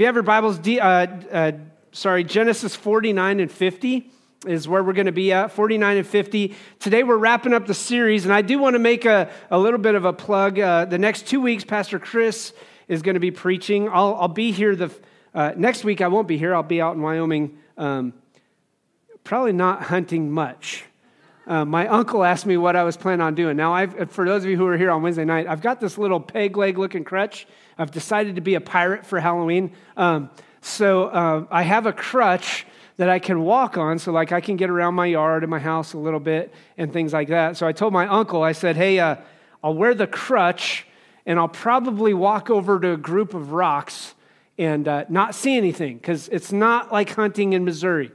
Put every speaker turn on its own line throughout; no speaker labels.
you have your Bibles, uh, uh, sorry, Genesis 49 and 50 is where we're going to be at 49 and 50 today we're wrapping up the series and i do want to make a, a little bit of a plug. Uh, the next two weeks pastor chris is going to be preaching. I'll, I'll be here the uh, next week i won't be here i'll be out in wyoming um, probably not hunting much. Uh, my uncle asked me what i was planning on doing. Now I've, for those of you who are here on wednesday night i've got this little peg leg looking crutch i've decided to be a pirate for halloween um, so uh, i have a crutch that I can walk on so like I can get around my yard and my house a little bit and things like that. So I told my uncle, I said, hey, uh, I'll wear the crutch and I'll probably walk over to a group of rocks and uh, not see anything because it's not like hunting in Missouri.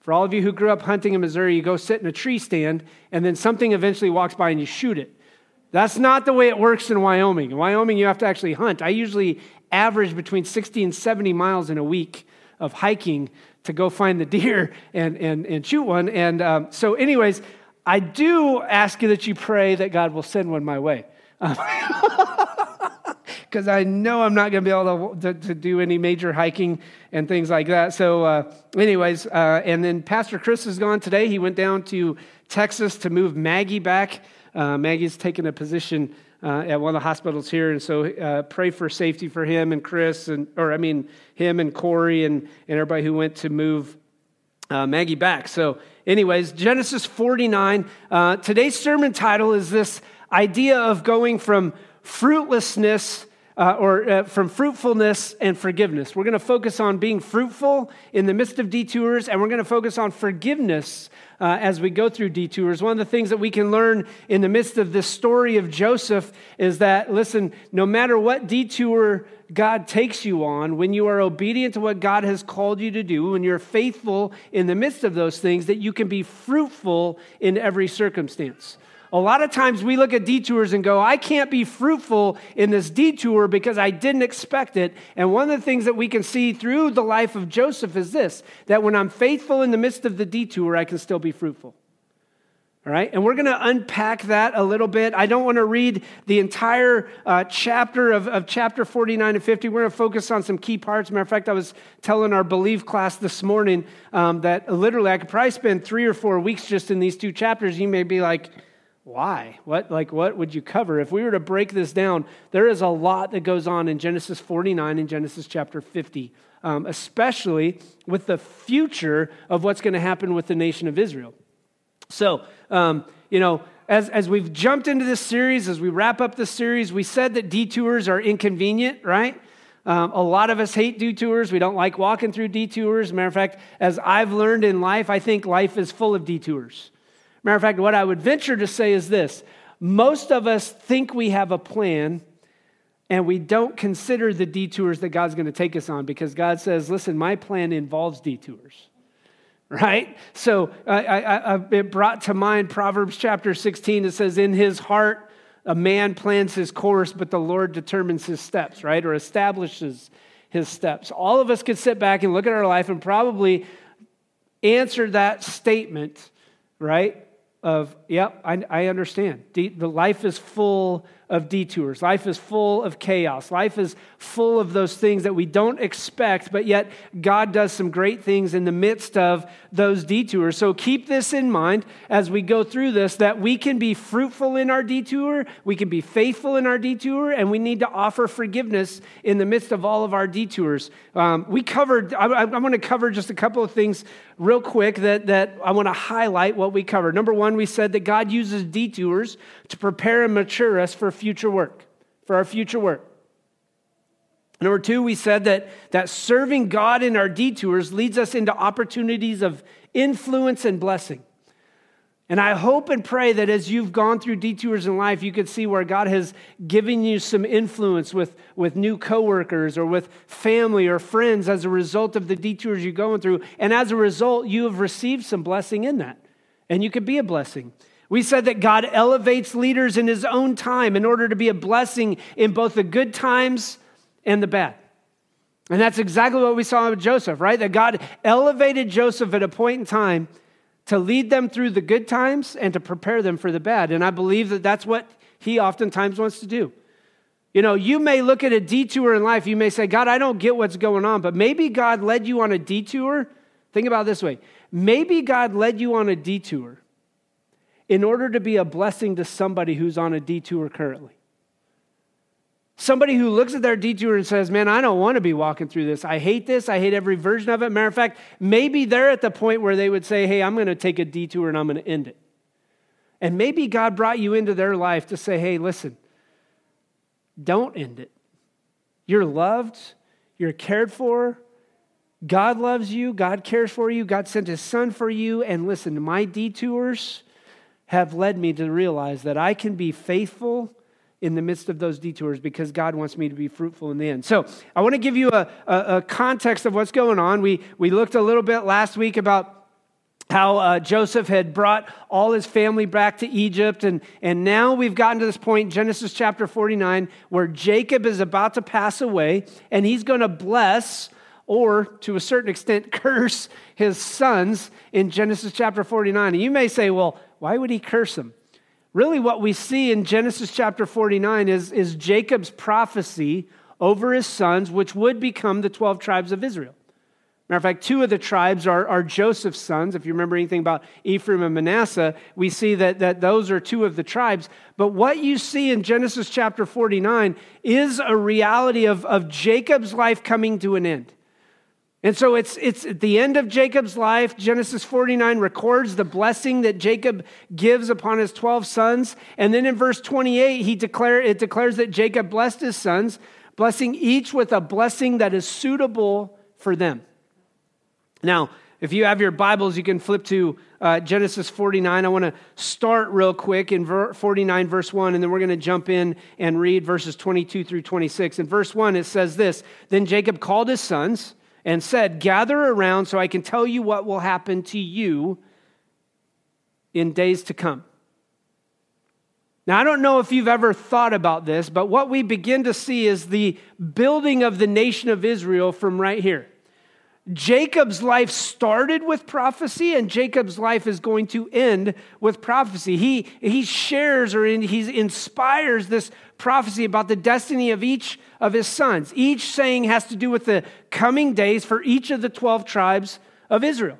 For all of you who grew up hunting in Missouri, you go sit in a tree stand and then something eventually walks by and you shoot it. That's not the way it works in Wyoming. In Wyoming, you have to actually hunt. I usually average between 60 and 70 miles in a week of hiking to go find the deer and, and, and shoot one. And um, so, anyways, I do ask you that you pray that God will send one my way. Because I know I'm not going to be able to, to, to, do any major hiking and things like that. So, uh, anyways, uh, and then Pastor Chris is gone today. He went down to Texas to move Maggie back. Uh, Maggie's taken a position uh, at one of the hospitals here. And so uh, pray for safety for him and Chris, and or I mean, him and Corey and, and everybody who went to move uh, Maggie back. So, anyways, Genesis 49. Uh, today's sermon title is this idea of going from fruitlessness. Uh, or uh, from fruitfulness and forgiveness. We're going to focus on being fruitful in the midst of detours, and we're going to focus on forgiveness uh, as we go through detours. One of the things that we can learn in the midst of this story of Joseph is that, listen, no matter what detour God takes you on, when you are obedient to what God has called you to do, when you're faithful in the midst of those things, that you can be fruitful in every circumstance. A lot of times we look at detours and go, I can't be fruitful in this detour because I didn't expect it. And one of the things that we can see through the life of Joseph is this that when I'm faithful in the midst of the detour, I can still be fruitful. All right, and we're going to unpack that a little bit. I don't want to read the entire uh, chapter of, of chapter 49 and 50. We're going to focus on some key parts. Matter of fact, I was telling our belief class this morning um, that literally I could probably spend three or four weeks just in these two chapters. You may be like, why? What like what would you cover? If we were to break this down, there is a lot that goes on in Genesis 49 and Genesis chapter 50, um, especially with the future of what's going to happen with the nation of Israel. So, um, you know, as, as we've jumped into this series, as we wrap up this series, we said that detours are inconvenient, right? Um, a lot of us hate detours. We don't like walking through detours. Matter of fact, as I've learned in life, I think life is full of detours. Matter of fact, what I would venture to say is this most of us think we have a plan and we don't consider the detours that God's going to take us on because God says, listen, my plan involves detours. Right? So I, I, I, it brought to mind Proverbs chapter 16. It says, In his heart, a man plans his course, but the Lord determines his steps, right? Or establishes his steps. All of us could sit back and look at our life and probably answer that statement, right? Of, yep, I, I understand. the life is full of detours. Life is full of chaos. Life is full of those things that we don't expect, but yet God does some great things in the midst of those detours. So keep this in mind as we go through this that we can be fruitful in our detour, we can be faithful in our detour, and we need to offer forgiveness in the midst of all of our detours. Um, we covered, I, I, I'm to cover just a couple of things real quick that, that I want to highlight what we covered. Number one, we said that God uses detours to prepare and mature us for future work, for our future work. Number two, we said that, that serving God in our detours leads us into opportunities of influence and blessing. And I hope and pray that as you've gone through detours in life, you could see where God has given you some influence with, with new coworkers or with family or friends as a result of the detours you're going through. And as a result, you have received some blessing in that. And you could be a blessing. We said that God elevates leaders in his own time in order to be a blessing in both the good times and the bad. And that's exactly what we saw with Joseph, right? That God elevated Joseph at a point in time to lead them through the good times and to prepare them for the bad. And I believe that that's what he oftentimes wants to do. You know, you may look at a detour in life, you may say, God, I don't get what's going on, but maybe God led you on a detour. Think about this way maybe God led you on a detour in order to be a blessing to somebody who's on a detour currently. Somebody who looks at their detour and says, Man, I don't want to be walking through this. I hate this. I hate every version of it. Matter of fact, maybe they're at the point where they would say, Hey, I'm going to take a detour and I'm going to end it. And maybe God brought you into their life to say, Hey, listen, don't end it. You're loved, you're cared for. God loves you, God cares for you, God sent his son for you. And listen, my detours have led me to realize that I can be faithful in the midst of those detours because God wants me to be fruitful in the end. So I want to give you a, a, a context of what's going on. We, we looked a little bit last week about how uh, Joseph had brought all his family back to Egypt. And, and now we've gotten to this point, Genesis chapter 49, where Jacob is about to pass away and he's going to bless or to a certain extent curse his sons in Genesis chapter 49. And you may say, well, why would he curse them? Really, what we see in Genesis chapter 49 is, is Jacob's prophecy over his sons, which would become the 12 tribes of Israel. Matter of fact, two of the tribes are, are Joseph's sons. If you remember anything about Ephraim and Manasseh, we see that, that those are two of the tribes. But what you see in Genesis chapter 49 is a reality of, of Jacob's life coming to an end. And so it's, it's at the end of Jacob's life. Genesis 49 records the blessing that Jacob gives upon his 12 sons. And then in verse 28, he declare, it declares that Jacob blessed his sons, blessing each with a blessing that is suitable for them. Now, if you have your Bibles, you can flip to uh, Genesis 49. I want to start real quick in ver- 49, verse 1, and then we're going to jump in and read verses 22 through 26. In verse 1, it says this Then Jacob called his sons and said, Gather around so I can tell you what will happen to you in days to come. Now, I don't know if you've ever thought about this, but what we begin to see is the building of the nation of Israel from right here. Jacob's life started with prophecy, and Jacob's life is going to end with prophecy. He, he shares or in, he inspires this prophecy about the destiny of each of his sons. Each saying has to do with the coming days for each of the 12 tribes of Israel.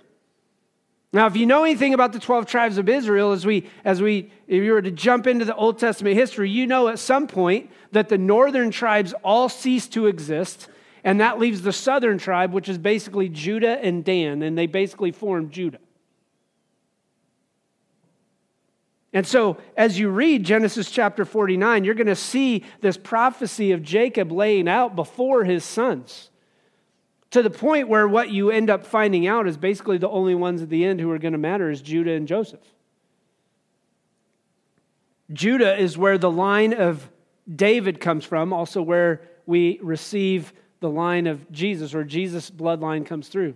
Now, if you know anything about the 12 tribes of Israel, as we, as we, if you were to jump into the Old Testament history, you know at some point that the northern tribes all cease to exist and that leaves the southern tribe, which is basically Judah and Dan, and they basically form Judah. And so, as you read Genesis chapter 49, you're going to see this prophecy of Jacob laying out before his sons to the point where what you end up finding out is basically the only ones at the end who are going to matter is Judah and Joseph. Judah is where the line of David comes from, also where we receive the line of Jesus or Jesus' bloodline comes through.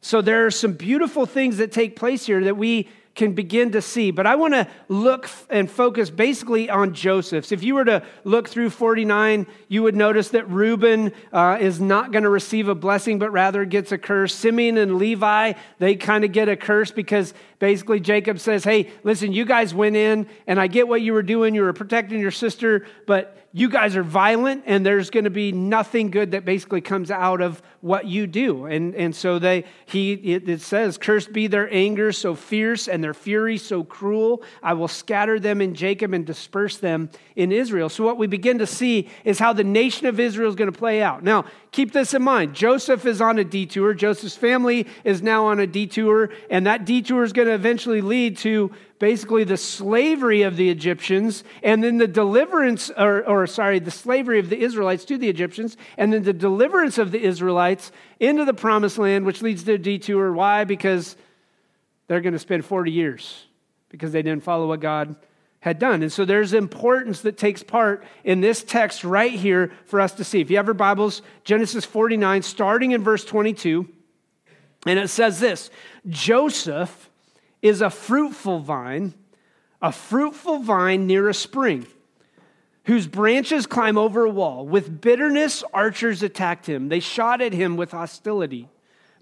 So there are some beautiful things that take place here that we can begin to see. But I want to look and focus basically on Joseph's. If you were to look through 49, you would notice that Reuben uh, is not going to receive a blessing, but rather gets a curse. Simeon and Levi, they kind of get a curse because basically Jacob says, Hey, listen, you guys went in, and I get what you were doing. You were protecting your sister, but you guys are violent and there's going to be nothing good that basically comes out of what you do. And, and so they he it, it, says cursed be their anger so fierce and their fury so cruel. I will scatter them in jacob and disperse them in israel. So what we begin to see is how the nation of israel is going to play out. Now keep this in mind. Joseph is on a detour. Joseph's family is now on a detour and that detour is going to eventually lead to basically the slavery of the Egyptians and then the deliverance, or, or, sorry, the slavery of the Israelites to the Egyptians, and then the deliverance of the Israelites into the promised land, which leads to a detour. Why? Because they're going to spend 40 years because they didn't follow what God had done. And so there's importance that takes part in this text right here for us to see. If you have your Bibles, Genesis 49, starting in verse 22, and it says this Joseph is a fruitful vine, a fruitful vine near a spring, whose branches climb over a wall. With bitterness, archers attacked him. They shot at him with hostility.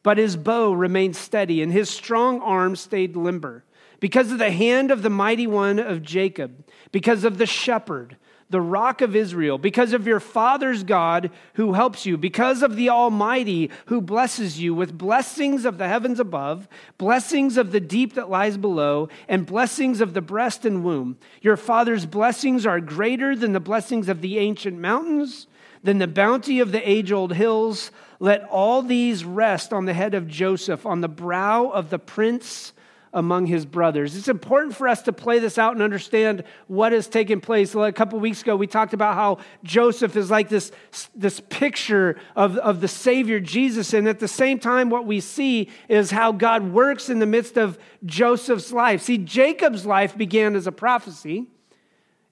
But his bow remained steady, and his strong arm stayed limber. Because of the hand of the mighty one of Jacob, because of the shepherd, the rock of Israel, because of your father's God who helps you, because of the Almighty who blesses you with blessings of the heavens above, blessings of the deep that lies below, and blessings of the breast and womb. Your father's blessings are greater than the blessings of the ancient mountains, than the bounty of the age old hills. Let all these rest on the head of Joseph, on the brow of the prince among his brothers. It's important for us to play this out and understand what has taken place. A couple weeks ago, we talked about how Joseph is like this, this picture of, of the Savior Jesus. And at the same time, what we see is how God works in the midst of Joseph's life. See, Jacob's life began as a prophecy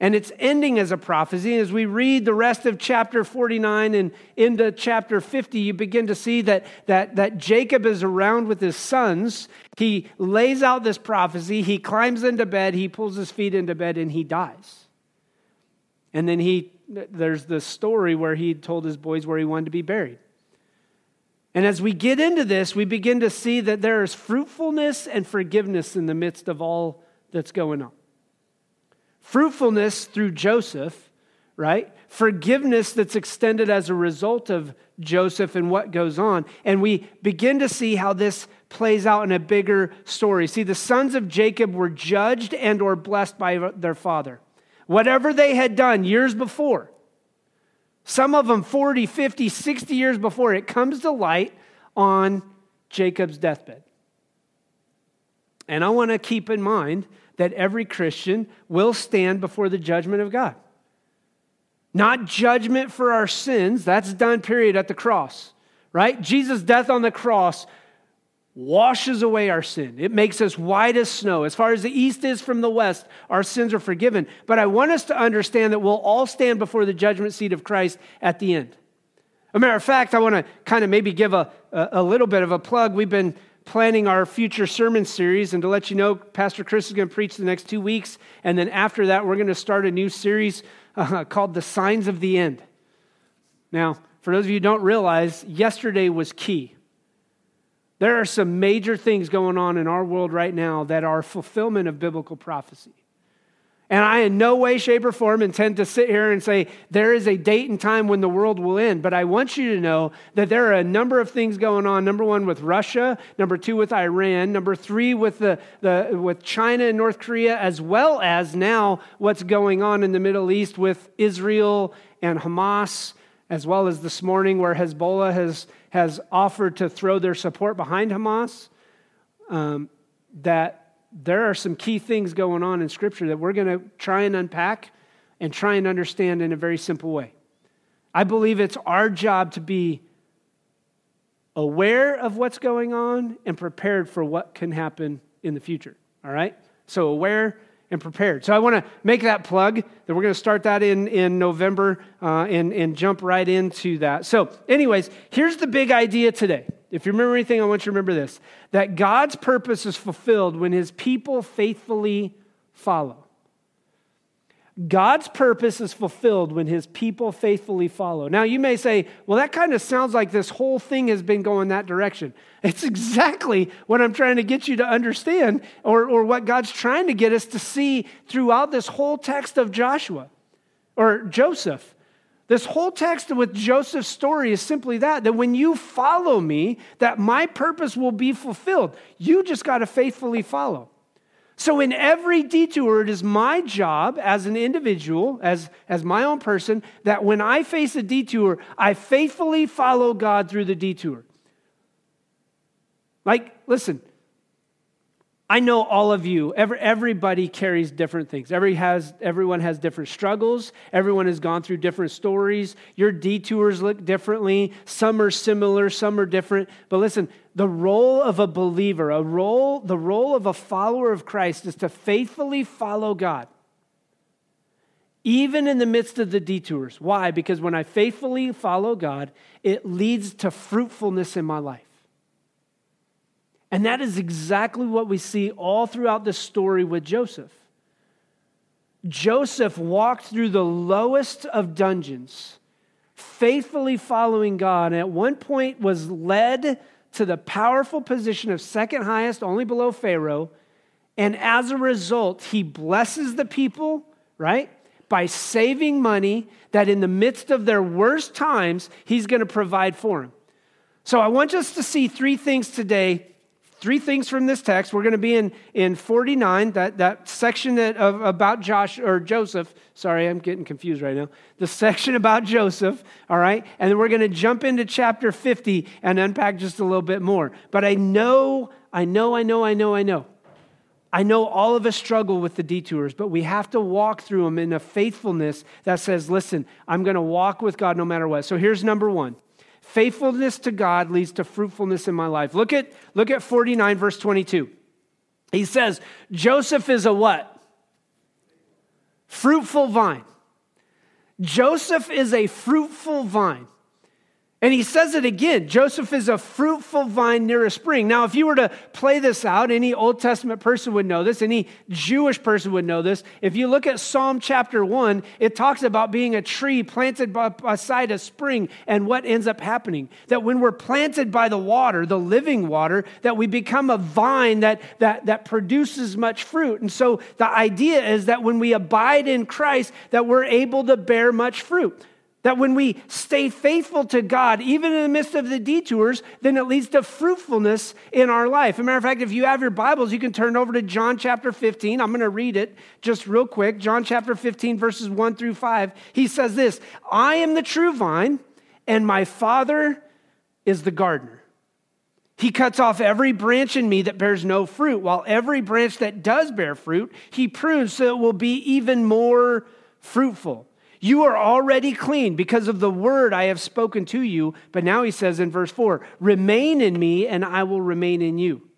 and it's ending as a prophecy. As we read the rest of chapter 49 and into chapter 50, you begin to see that, that, that Jacob is around with his sons. He lays out this prophecy. He climbs into bed, he pulls his feet into bed, and he dies. And then he, there's the story where he told his boys where he wanted to be buried. And as we get into this, we begin to see that there is fruitfulness and forgiveness in the midst of all that's going on. Fruitfulness through Joseph, right? Forgiveness that's extended as a result of Joseph and what goes on. And we begin to see how this plays out in a bigger story. See, the sons of Jacob were judged and or blessed by their father. Whatever they had done years before, some of them 40, 50, 60 years before, it comes to light on Jacob's deathbed. And I want to keep in mind that every Christian will stand before the judgment of God. Not judgment for our sins, that's done, period, at the cross, right? Jesus' death on the cross washes away our sin. It makes us white as snow. As far as the east is from the west, our sins are forgiven. But I want us to understand that we'll all stand before the judgment seat of Christ at the end. A matter of fact, I want to kind of maybe give a, a little bit of a plug. We've been planning our future sermon series. And to let you know, Pastor Chris is going to preach the next two weeks. And then after that, we're going to start a new series uh, called The Signs of the End. Now, for those of you who don't realize, yesterday was key. There are some major things going on in our world right now that are fulfillment of biblical prophecy. And I, in no way, shape, or form, intend to sit here and say there is a date and time when the world will end. But I want you to know that there are a number of things going on. Number one, with Russia. Number two, with Iran. Number three, with, the, the, with China and North Korea, as well as now what's going on in the Middle East with Israel and Hamas, as well as this morning where Hezbollah has, has offered to throw their support behind Hamas. Um, that there are some key things going on in Scripture that we're going to try and unpack and try and understand in a very simple way. I believe it's our job to be aware of what's going on and prepared for what can happen in the future. All right? So, aware and prepared. So, I want to make that plug that we're going to start that in, in November uh, and, and jump right into that. So, anyways, here's the big idea today. If you remember anything, I want you to remember this that God's purpose is fulfilled when his people faithfully follow. God's purpose is fulfilled when his people faithfully follow. Now, you may say, well, that kind of sounds like this whole thing has been going that direction. It's exactly what I'm trying to get you to understand, or, or what God's trying to get us to see throughout this whole text of Joshua or Joseph. This whole text with Joseph's story is simply that that when you follow me, that my purpose will be fulfilled. You just got to faithfully follow. So, in every detour, it is my job as an individual, as, as my own person, that when I face a detour, I faithfully follow God through the detour. Like, listen, I know all of you, every, everybody carries different things. Every has, everyone has different struggles. Everyone has gone through different stories. Your detours look differently. Some are similar, some are different. But listen, the role of a believer, a role, the role of a follower of Christ is to faithfully follow God. Even in the midst of the detours. Why? Because when I faithfully follow God, it leads to fruitfulness in my life. And that is exactly what we see all throughout the story with Joseph. Joseph walked through the lowest of dungeons, faithfully following God, and at one point was led to the powerful position of second highest, only below Pharaoh. And as a result, he blesses the people, right? by saving money that in the midst of their worst times, He's going to provide for them. So I want us to see three things today three things from this text. We're going to be in, in 49, that, that section that, of, about Josh or Joseph. Sorry, I'm getting confused right now. The section about Joseph, all right? And then we're going to jump into chapter 50 and unpack just a little bit more. But I know, I know, I know, I know, I know. I know all of us struggle with the detours, but we have to walk through them in a faithfulness that says, listen, I'm going to walk with God no matter what. So here's number one Faithfulness to God leads to fruitfulness in my life. Look at, look at 49, verse 22. He says, Joseph is a what? Fruitful vine. Joseph is a fruitful vine. And he says it again Joseph is a fruitful vine near a spring. Now, if you were to play this out, any Old Testament person would know this, any Jewish person would know this. If you look at Psalm chapter 1, it talks about being a tree planted by, beside a spring and what ends up happening. That when we're planted by the water, the living water, that we become a vine that, that, that produces much fruit. And so the idea is that when we abide in Christ, that we're able to bear much fruit. That when we stay faithful to God, even in the midst of the detours, then it leads to fruitfulness in our life. As a matter of fact, if you have your Bibles, you can turn over to John chapter 15. I'm going to read it just real quick. John chapter 15, verses 1 through 5. He says this I am the true vine, and my Father is the gardener. He cuts off every branch in me that bears no fruit, while every branch that does bear fruit, he prunes so it will be even more fruitful. You are already clean because of the word I have spoken to you. But now he says in verse 4 Remain in me, and I will remain in you.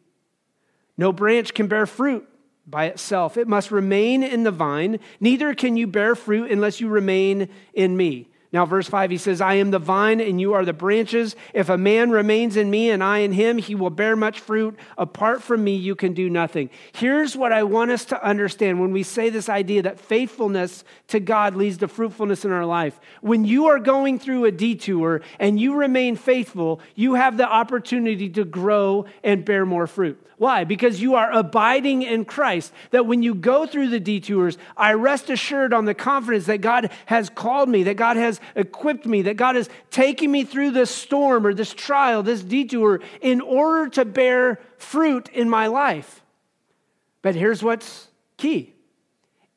No branch can bear fruit by itself, it must remain in the vine. Neither can you bear fruit unless you remain in me. Now, verse 5, he says, I am the vine and you are the branches. If a man remains in me and I in him, he will bear much fruit. Apart from me, you can do nothing. Here's what I want us to understand when we say this idea that faithfulness to God leads to fruitfulness in our life. When you are going through a detour and you remain faithful, you have the opportunity to grow and bear more fruit. Why? Because you are abiding in Christ. That when you go through the detours, I rest assured on the confidence that God has called me, that God equipped me, that God is taking me through this storm or this trial, this detour, in order to bear fruit in my life. But here's what's key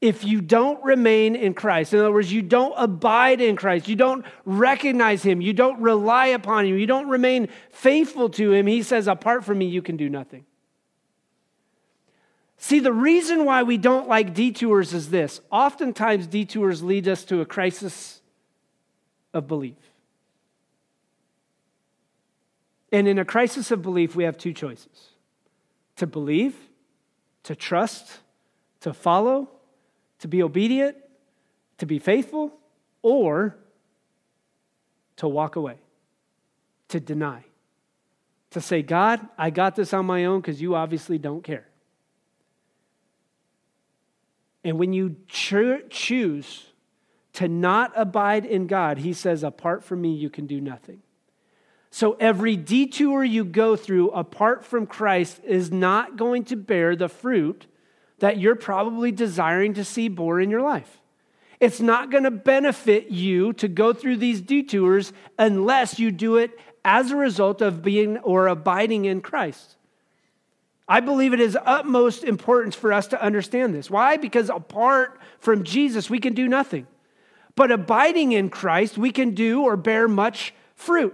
if you don't remain in Christ, in other words, you don't abide in Christ, you don't recognize Him, you don't rely upon Him, you don't remain faithful to Him, He says, apart from me, you can do nothing. See, the reason why we don't like detours is this oftentimes, detours lead us to a crisis of belief. And in a crisis of belief, we have two choices to believe, to trust, to follow, to be obedient, to be faithful, or to walk away, to deny, to say, God, I got this on my own because you obviously don't care. And when you cho- choose to not abide in God, he says, apart from me, you can do nothing. So every detour you go through apart from Christ is not going to bear the fruit that you're probably desiring to see bore in your life. It's not going to benefit you to go through these detours unless you do it as a result of being or abiding in Christ. I believe it is utmost importance for us to understand this. Why? Because apart from Jesus, we can do nothing. But abiding in Christ, we can do or bear much fruit.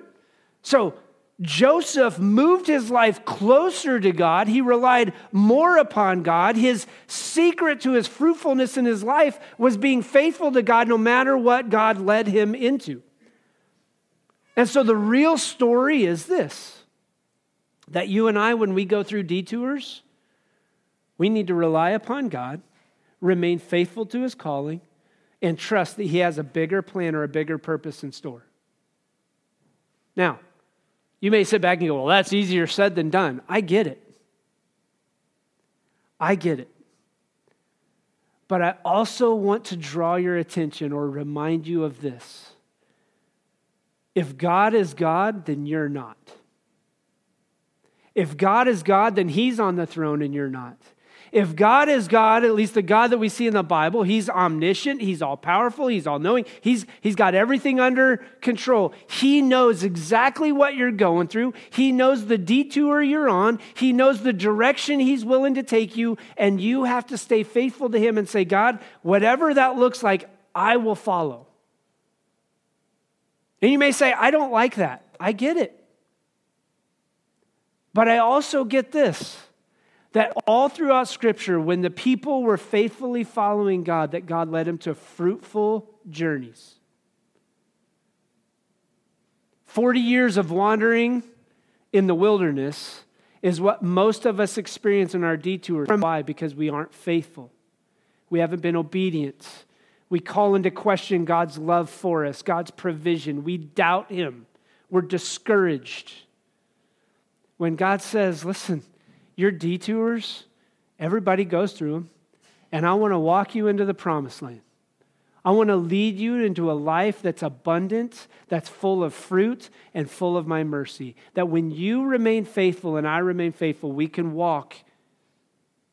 So, Joseph moved his life closer to God. He relied more upon God. His secret to his fruitfulness in his life was being faithful to God no matter what God led him into. And so the real story is this that you and I, when we go through detours, we need to rely upon God, remain faithful to his calling, and trust that he has a bigger plan or a bigger purpose in store. Now, you may sit back and go, well, that's easier said than done. I get it. I get it. But I also want to draw your attention or remind you of this. If God is God, then you're not. If God is God, then He's on the throne and you're not. If God is God, at least the God that we see in the Bible, He's omniscient, He's all powerful, He's all knowing, he's, he's got everything under control. He knows exactly what you're going through, He knows the detour you're on, He knows the direction He's willing to take you, and you have to stay faithful to Him and say, God, whatever that looks like, I will follow. And you may say, I don't like that. I get it. But I also get this that all throughout Scripture, when the people were faithfully following God, that God led them to fruitful journeys. 40 years of wandering in the wilderness is what most of us experience in our detours. Why? Because we aren't faithful. We haven't been obedient. We call into question God's love for us, God's provision. We doubt Him. We're discouraged. When God says, listen, your detours, everybody goes through them, and I want to walk you into the promised land. I want to lead you into a life that's abundant, that's full of fruit, and full of my mercy. That when you remain faithful and I remain faithful, we can walk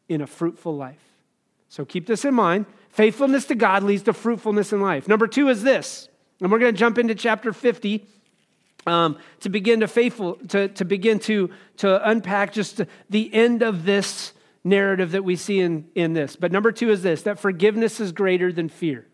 in a fruitful life. So keep this in mind. Faithfulness to God leads to fruitfulness in life. Number two is this, and we're going to jump into chapter 50 um, to begin to faithful to, to begin to, to unpack just the end of this narrative that we see in, in this. But number two is this that forgiveness is greater than fear.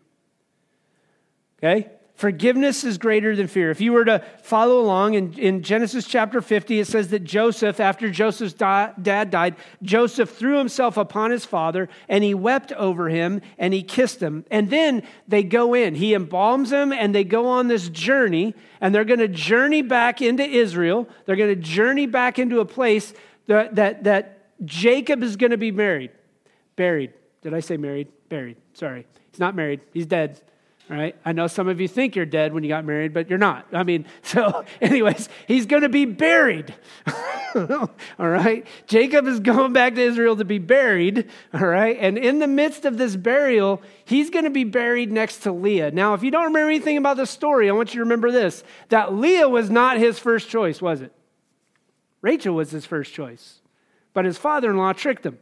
Okay? Forgiveness is greater than fear. If you were to follow along in, in Genesis chapter 50, it says that Joseph, after Joseph's dad died, Joseph threw himself upon his father and he wept over him and he kissed him. And then they go in. He embalms him and they go on this journey and they're going to journey back into Israel. They're going to journey back into a place that, that, that Jacob is going to be married. Buried. Did I say married? Buried. Sorry. He's not married, he's dead right? I know some of you think you're dead when you got married, but you're not. I mean, so, anyways, he's going to be buried. all right? Jacob is going back to Israel to be buried, all right? And in the midst of this burial, he's going to be buried next to Leah. Now, if you don't remember anything about the story, I want you to remember this that Leah was not his first choice, was it? Rachel was his first choice, but his father in law tricked him.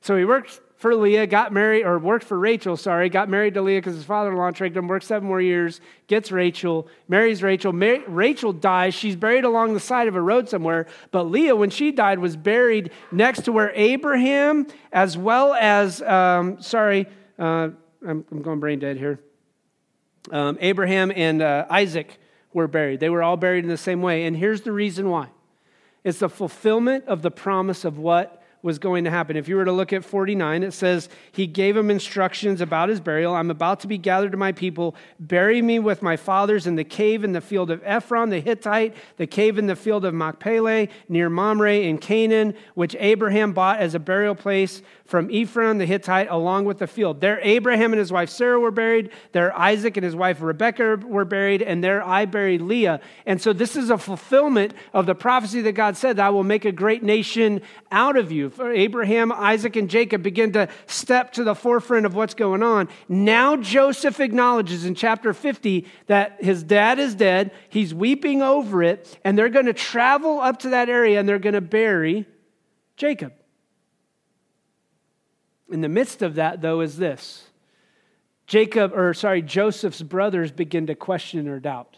So he works for Leah, got married, or worked for Rachel, sorry, got married to Leah because his father in law tricked him, worked seven more years, gets Rachel, marries Rachel. Mar- Rachel dies. She's buried along the side of a road somewhere. But Leah, when she died, was buried next to where Abraham, as well as, um, sorry, uh, I'm, I'm, going brain dead here. Um, Abraham and uh, Isaac were buried. They were all buried in the same way. And here's the reason why it's the fulfillment of the promise of what was going to happen. If you were to look at 49, it says, He gave him instructions about his burial. I'm about to be gathered to my people. Bury me with my fathers in the cave in the field of Ephron the Hittite, the cave in the field of Machpelah, near Mamre in Canaan, which Abraham bought as a burial place from Ephron the Hittite, along with the field. There, Abraham and his wife Sarah were buried. There, Isaac and his wife Rebekah were buried. And there, I buried Leah. And so, this is a fulfillment of the prophecy that God said, that I will make a great nation out of you. Abraham, Isaac, and Jacob begin to step to the forefront of what's going on. Now Joseph acknowledges in chapter 50 that his dad is dead. He's weeping over it, and they're going to travel up to that area and they're going to bury Jacob. In the midst of that, though, is this Jacob, or sorry, Joseph's brothers begin to question or doubt.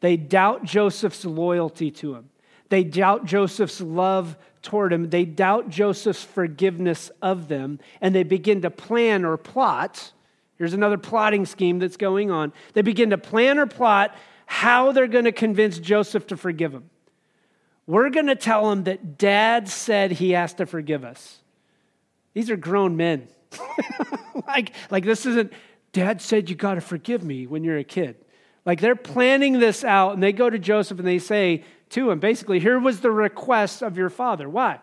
They doubt Joseph's loyalty to him. They doubt Joseph's love toward him. They doubt Joseph's forgiveness of them, and they begin to plan or plot. Here's another plotting scheme that's going on. They begin to plan or plot how they're going to convince Joseph to forgive him. We're going to tell him that dad said he has to forgive us. These are grown men. like, like this isn't, dad said you got to forgive me when you're a kid. Like they're planning this out and they go to Joseph and they say, to him. Basically, here was the request of your father. Why?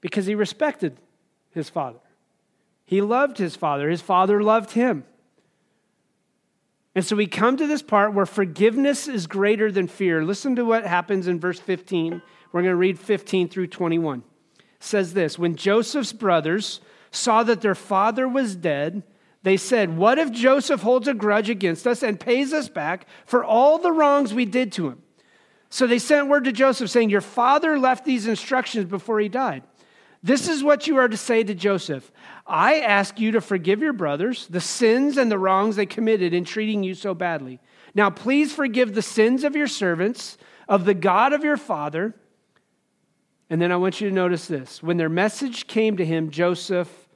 Because he respected his father. He loved his father. His father loved him. And so we come to this part where forgiveness is greater than fear. Listen to what happens in verse 15. We're going to read 15 through 21. Says this When Joseph's brothers saw that their father was dead, they said, What if Joseph holds a grudge against us and pays us back for all the wrongs we did to him? So they sent word to Joseph saying, Your father left these instructions before he died. This is what you are to say to Joseph I ask you to forgive your brothers the sins and the wrongs they committed in treating you so badly. Now, please forgive the sins of your servants, of the God of your father. And then I want you to notice this. When their message came to him, Joseph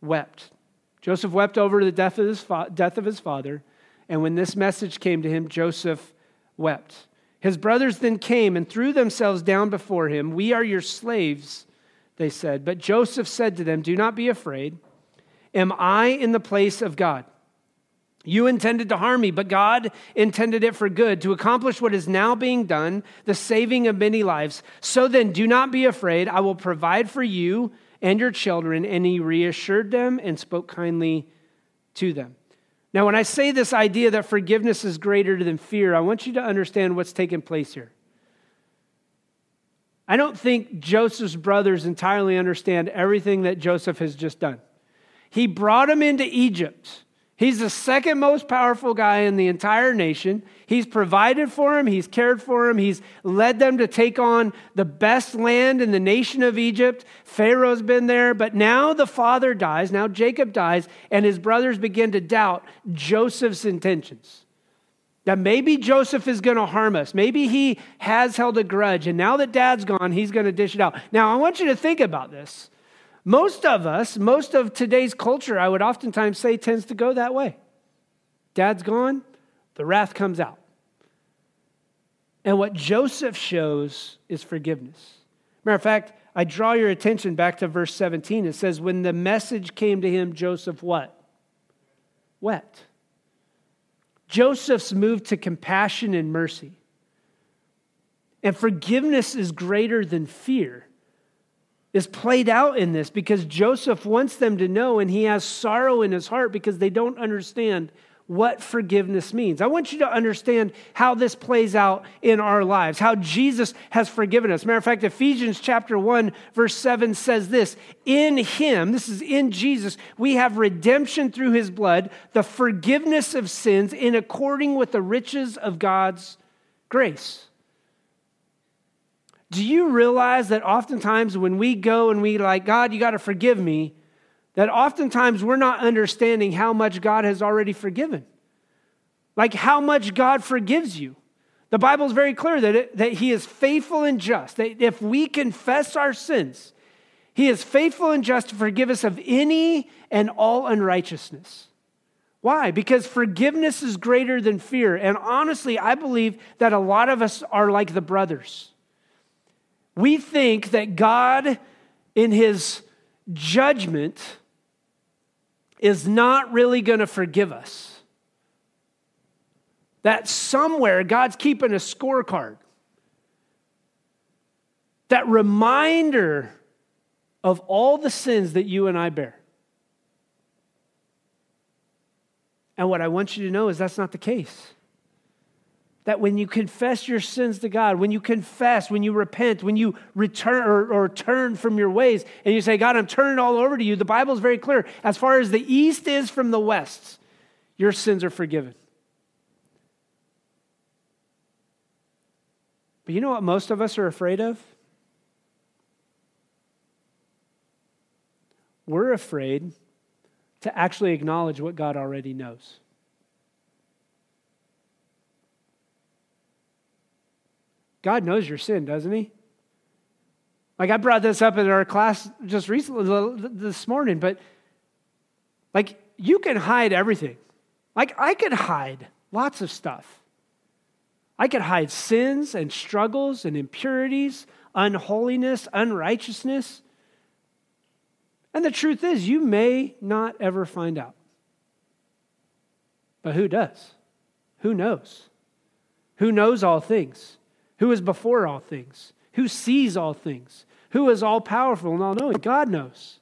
wept. Joseph wept over the death of his, fa- death of his father. And when this message came to him, Joseph wept. His brothers then came and threw themselves down before him. We are your slaves they said. But Joseph said to them, Do not be afraid. Am I in the place of God? You intended to harm me, but God intended it for good, to accomplish what is now being done, the saving of many lives. So then, do not be afraid. I will provide for you and your children. And he reassured them and spoke kindly to them. Now, when I say this idea that forgiveness is greater than fear, I want you to understand what's taking place here. I don't think Joseph's brothers entirely understand everything that Joseph has just done. He brought him into Egypt. He's the second most powerful guy in the entire nation. He's provided for him, he's cared for him, he's led them to take on the best land in the nation of Egypt. Pharaoh's been there, but now the father dies, now Jacob dies, and his brothers begin to doubt Joseph's intentions. That maybe Joseph is going to harm us. Maybe he has held a grudge, and now that dad's gone, he's going to dish it out. Now, I want you to think about this. Most of us, most of today's culture, I would oftentimes say, tends to go that way. Dad's gone, the wrath comes out. And what Joseph shows is forgiveness. Matter of fact, I draw your attention back to verse 17. It says, When the message came to him, Joseph what? Wept. Joseph's moved to compassion and mercy. And forgiveness is greater than fear, is played out in this because Joseph wants them to know, and he has sorrow in his heart because they don't understand what forgiveness means. I want you to understand how this plays out in our lives, how Jesus has forgiven us. Matter of fact, Ephesians chapter 1, verse 7 says this In him, this is in Jesus, we have redemption through his blood, the forgiveness of sins in according with the riches of God's grace. Do you realize that oftentimes when we go and we like, God, you got to forgive me, that oftentimes we're not understanding how much God has already forgiven. Like how much God forgives you. The Bible is very clear that, it, that He is faithful and just, that if we confess our sins, He is faithful and just to forgive us of any and all unrighteousness. Why? Because forgiveness is greater than fear. And honestly, I believe that a lot of us are like the brothers. We think that God, in His judgment, is not really going to forgive us. That somewhere God's keeping a scorecard. That reminder of all the sins that you and I bear. And what I want you to know is that's not the case that when you confess your sins to God, when you confess, when you repent, when you return or, or, turn from your ways, and you say, God, I'm turning all over to you, the Bible is very clear. As far as the east is from the west, your sins are forgiven. But you know what most of us are afraid of? We're afraid to actually acknowledge what God already knows. God knows your sin, doesn't He? Like I brought this up in our class just recently, this morning, but like you can hide everything. Like I could hide lots of stuff. I could hide sins and struggles and impurities, unholiness, unrighteousness. And the truth is, you may not ever find out. But who does? Who knows? Who knows all things? Who is before all things, who sees all things, who is all powerful and all knowing. God knows.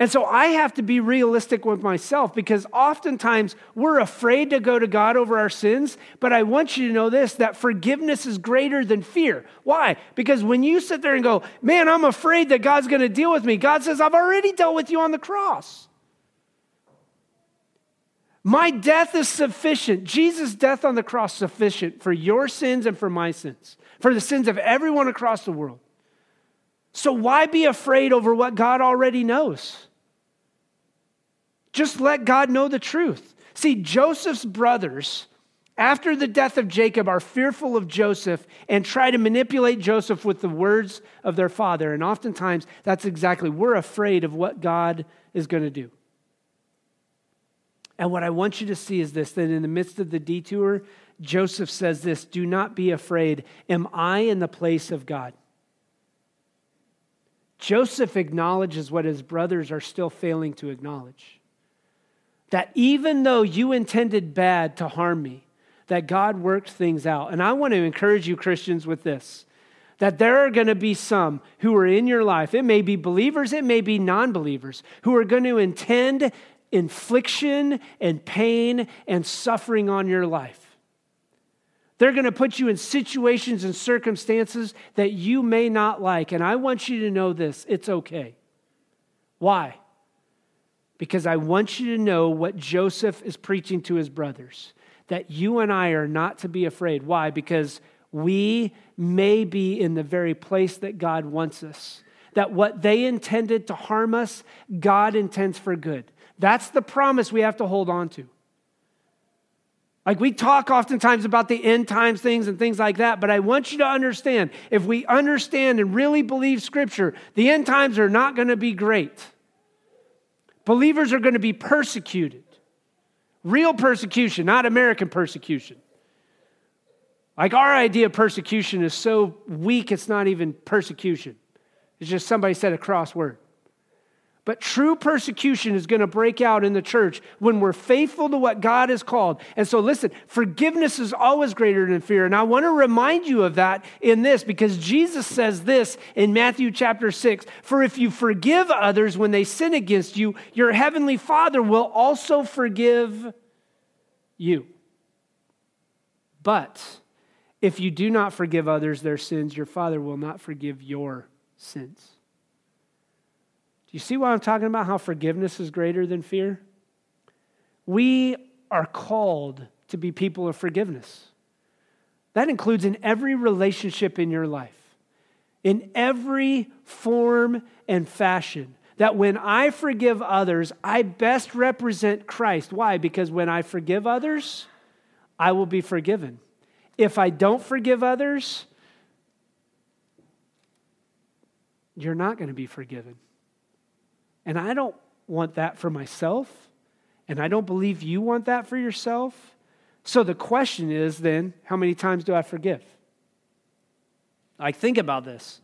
And so I have to be realistic with myself because oftentimes we're afraid to go to God over our sins. But I want you to know this that forgiveness is greater than fear. Why? Because when you sit there and go, man, I'm afraid that God's going to deal with me, God says, I've already dealt with you on the cross. My death is sufficient. Jesus' death on the cross sufficient for your sins and for my sins, for the sins of everyone across the world. So why be afraid over what God already knows? Just let God know the truth. See, Joseph's brothers, after the death of Jacob, are fearful of Joseph and try to manipulate Joseph with the words of their father. And oftentimes, that's exactly, we're afraid of what God is going to do. And what I want you to see is this that in the midst of the detour, Joseph says this Do not be afraid. Am I in the place of God? Joseph acknowledges what his brothers are still failing to acknowledge. That even though you intended bad to harm me, that God worked things out. And I want to encourage you, Christians, with this that there are going to be some who are in your life, it may be believers, it may be non believers, who are going to intend infliction and pain and suffering on your life. They're going to put you in situations and circumstances that you may not like. And I want you to know this it's okay. Why? Because I want you to know what Joseph is preaching to his brothers that you and I are not to be afraid. Why? Because we may be in the very place that God wants us. That what they intended to harm us, God intends for good. That's the promise we have to hold on to. Like we talk oftentimes about the end times things and things like that, but I want you to understand if we understand and really believe Scripture, the end times are not going to be great. Believers are going to be persecuted. Real persecution, not American persecution. Like our idea of persecution is so weak, it's not even persecution. It's just somebody said a cross word. But true persecution is going to break out in the church when we're faithful to what God has called. And so, listen, forgiveness is always greater than fear. And I want to remind you of that in this because Jesus says this in Matthew chapter 6 For if you forgive others when they sin against you, your heavenly Father will also forgive you. But if you do not forgive others their sins, your Father will not forgive your sins. You see why I'm talking about how forgiveness is greater than fear? We are called to be people of forgiveness. That includes in every relationship in your life, in every form and fashion. That when I forgive others, I best represent Christ. Why? Because when I forgive others, I will be forgiven. If I don't forgive others, you're not going to be forgiven. And I don't want that for myself. And I don't believe you want that for yourself. So the question is then, how many times do I forgive? Like, think about this.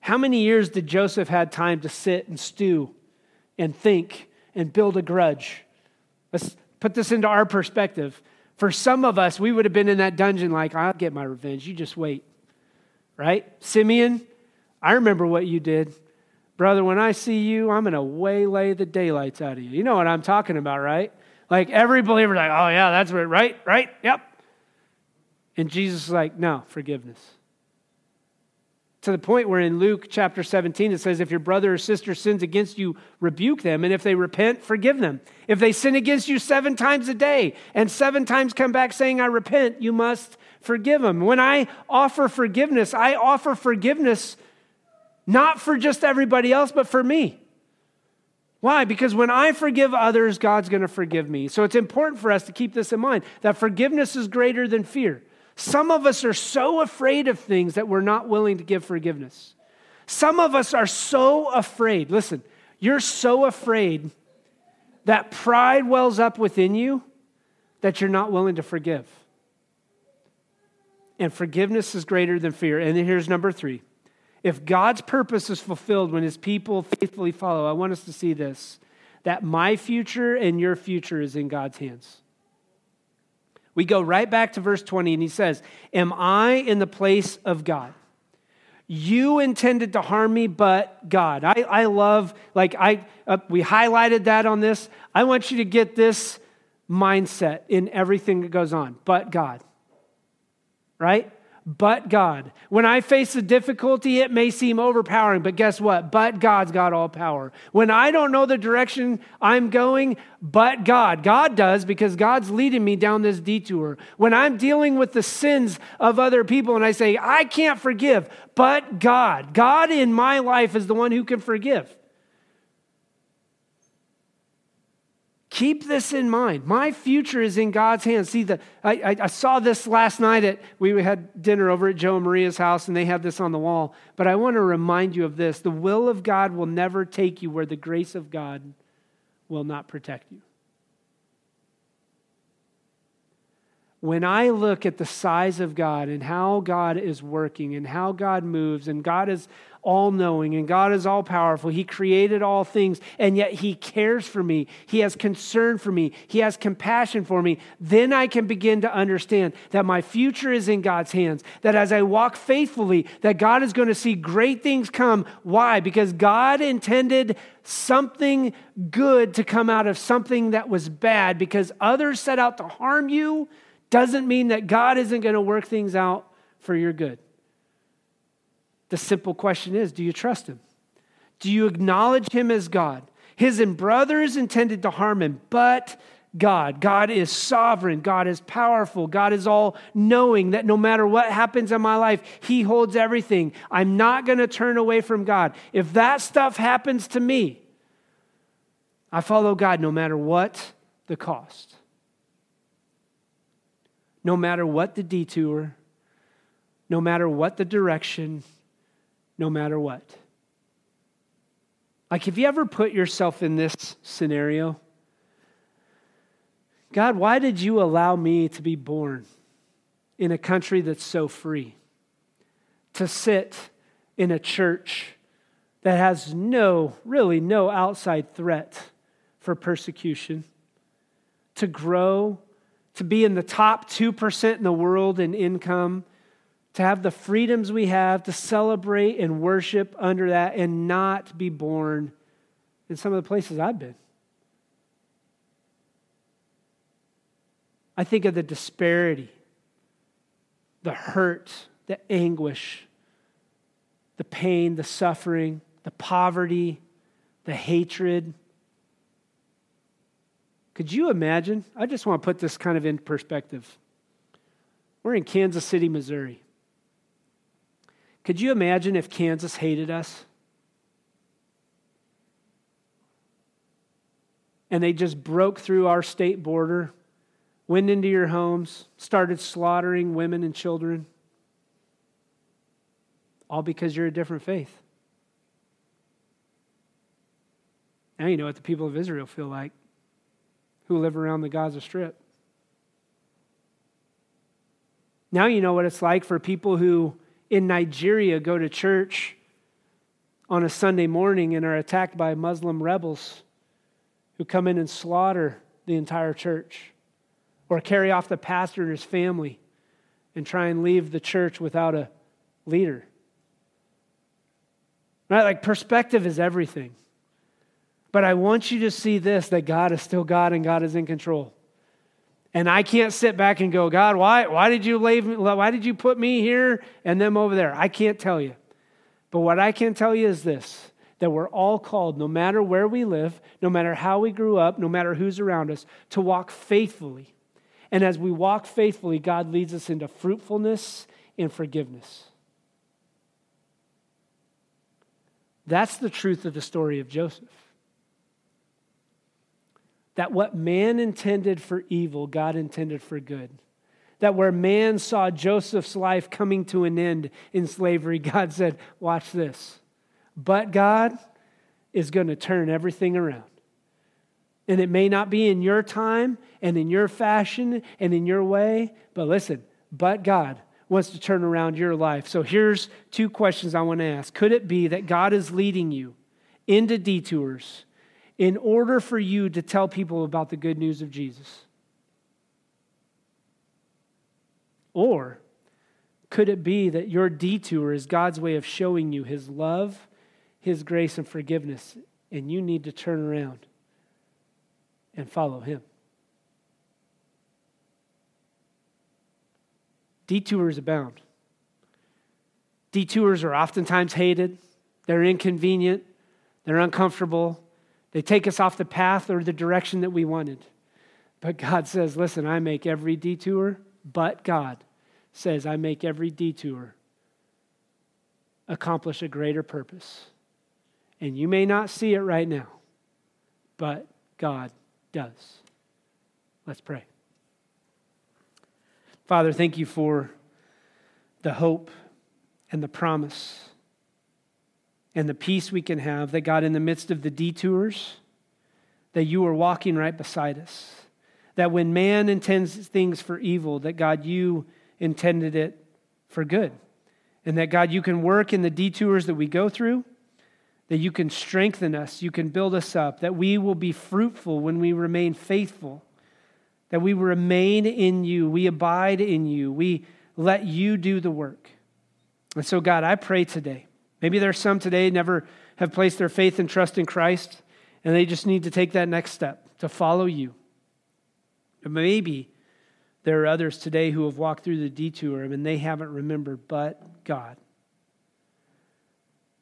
How many years did Joseph had time to sit and stew and think and build a grudge? Let's put this into our perspective. For some of us, we would have been in that dungeon like, I'll get my revenge. You just wait. Right? Simeon, I remember what you did. Brother, when I see you, I'm going to waylay the daylights out of you. You know what I'm talking about, right? Like every believer, like, oh, yeah, that's right, right, right, yep. And Jesus is like, no, forgiveness. To the point where in Luke chapter 17 it says, if your brother or sister sins against you, rebuke them. And if they repent, forgive them. If they sin against you seven times a day and seven times come back saying, I repent, you must forgive them. When I offer forgiveness, I offer forgiveness not for just everybody else, but for me. Why? Because when I forgive others, God's going to forgive me. So it's important for us to keep this in mind that forgiveness is greater than fear. Some of us are so afraid of things that we're not willing to give forgiveness. Some of us are so afraid. Listen, you're so afraid that pride wells up within you that you're not willing to forgive. And forgiveness is greater than fear. And here's number three if God's purpose is fulfilled when his people faithfully follow, I want us to see this that my future and your future is in God's hands. We go right back to verse 20, and he says, Am I in the place of God? You intended to harm me, but God. I, I love, like, I, uh, we highlighted that on this. I want you to get this mindset in everything that goes on, but God. Right? But God. When I face a difficulty, it may seem overpowering, but guess what? But God's got all power. When I don't know the direction I'm going, but God. God does because God's leading me down this detour. When I'm dealing with the sins of other people and I say, I can't forgive, but God. God in my life is the one who can forgive. Keep this in mind. My future is in God's hands. See, the, I, I, I, saw this last night at, we had dinner over at Joe and Maria's house, and they had this on the wall. But I want to remind you of this the will of God will never take you where the grace of God will not protect you. when I look at the size of God and how God is working and how God moves, and God is all knowing and God is all powerful, He created all things, and yet He cares for me. He has concern for me. He has compassion for me. Then I can begin to understand that my future is in God's hands, that as I walk faithfully, that God is going to see great things come. Why? Because God intended something good to come out of something that was bad because others set out to harm you doesn't mean that God isn't going to work things out for your good. The simple question is do you trust Him? Do you acknowledge Him as God? His and brothers intended to harm him, but God. God is sovereign. God is powerful. God is all knowing that no matter what happens in my life, He holds everything. I'm not going to turn away from God. If that stuff happens to me, I follow God no matter what the cost no matter what the detour, no matter what the direction, no matter what. Like, have you ever put yourself in this scenario? God, why did you allow me to be born in a country that's so free? To sit in a church that has no, really, no outside threat for persecution? To grow to be in the top 2% in the world in income, to have the freedoms we have, to celebrate and worship under that, and not be born in some of the places I've been. I think of the disparity, the hurt, the anguish, the pain, the suffering, the poverty, the hatred could you imagine? I just want to put this kind of in perspective. We're in Kansas City, Missouri. Could you imagine if Kansas hated us? And they just broke through our state border, went into your homes, started slaughtering women and children, all because you're a different faith. Now you know what the people of Israel feel like who live around the Gaza Strip. Now you know what it's like for people who in Nigeria go to church on a Sunday morning and are attacked by Muslim rebels who come in and slaughter the entire church or carry off the pastor and his family and try and leave the church without a leader. Right? Like perspective is everything. But I want you to see this that God is still God and God is in control. And I can't sit back and go, God, why, why did you leave me, why did you put me here and them over there? I can't tell you. But what I can tell you is this that we're all called, no matter where we live, no matter how we grew up, no matter who's around us, to walk faithfully. And as we walk faithfully, God leads us into fruitfulness and forgiveness. That's the truth of the story of Joseph that what man intended for evil, God intended for good. That where man saw Joseph's life coming to an end in slavery, God said, Watch this. But God is going to turn everything around. And it may not be in your time and in your fashion and in your way, but listen, but God wants to turn around your life. So here's two questions I want to ask. Could it be that God is leading you into detours in order for you to tell people about the good news of Jesus? Or could it be that your detour is God's way of showing you his love, his grace, and forgiveness, and you need to turn around and follow him? Detours abound. Detours are oftentimes hated, they're inconvenient, they're uncomfortable, they take us off the path or the direction that we wanted. But God says, listen, I make every detour, but God says, I make every detour accomplish a greater purpose. And you may not see it right now, but God does. Let's pray. Father, thank you for the hope and the promise and the peace we can have that God, in the midst of the detours, that you are walking right beside us. That when man intends things for evil, that God, you intended it for good. And that God, you can work in the detours that we go through, that you can strengthen us, you can build us up, that we will be fruitful when we remain faithful, that we remain in you, we abide in you, we let you do the work. And so, God, I pray today. Maybe there's some today never have placed their faith and trust in Christ, and they just need to take that next step to follow you. But maybe there are others today who have walked through the detour and they haven't remembered, but God.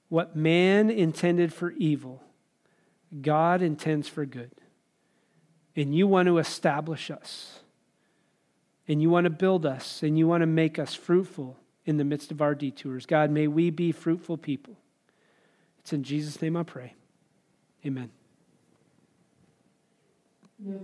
What man intended for evil, God intends for good. And you want to establish us, and you want to build us, and you want to make us fruitful in the midst of our detours. God, may we be fruitful people. It's in Jesus' name I pray. Amen. Yeah.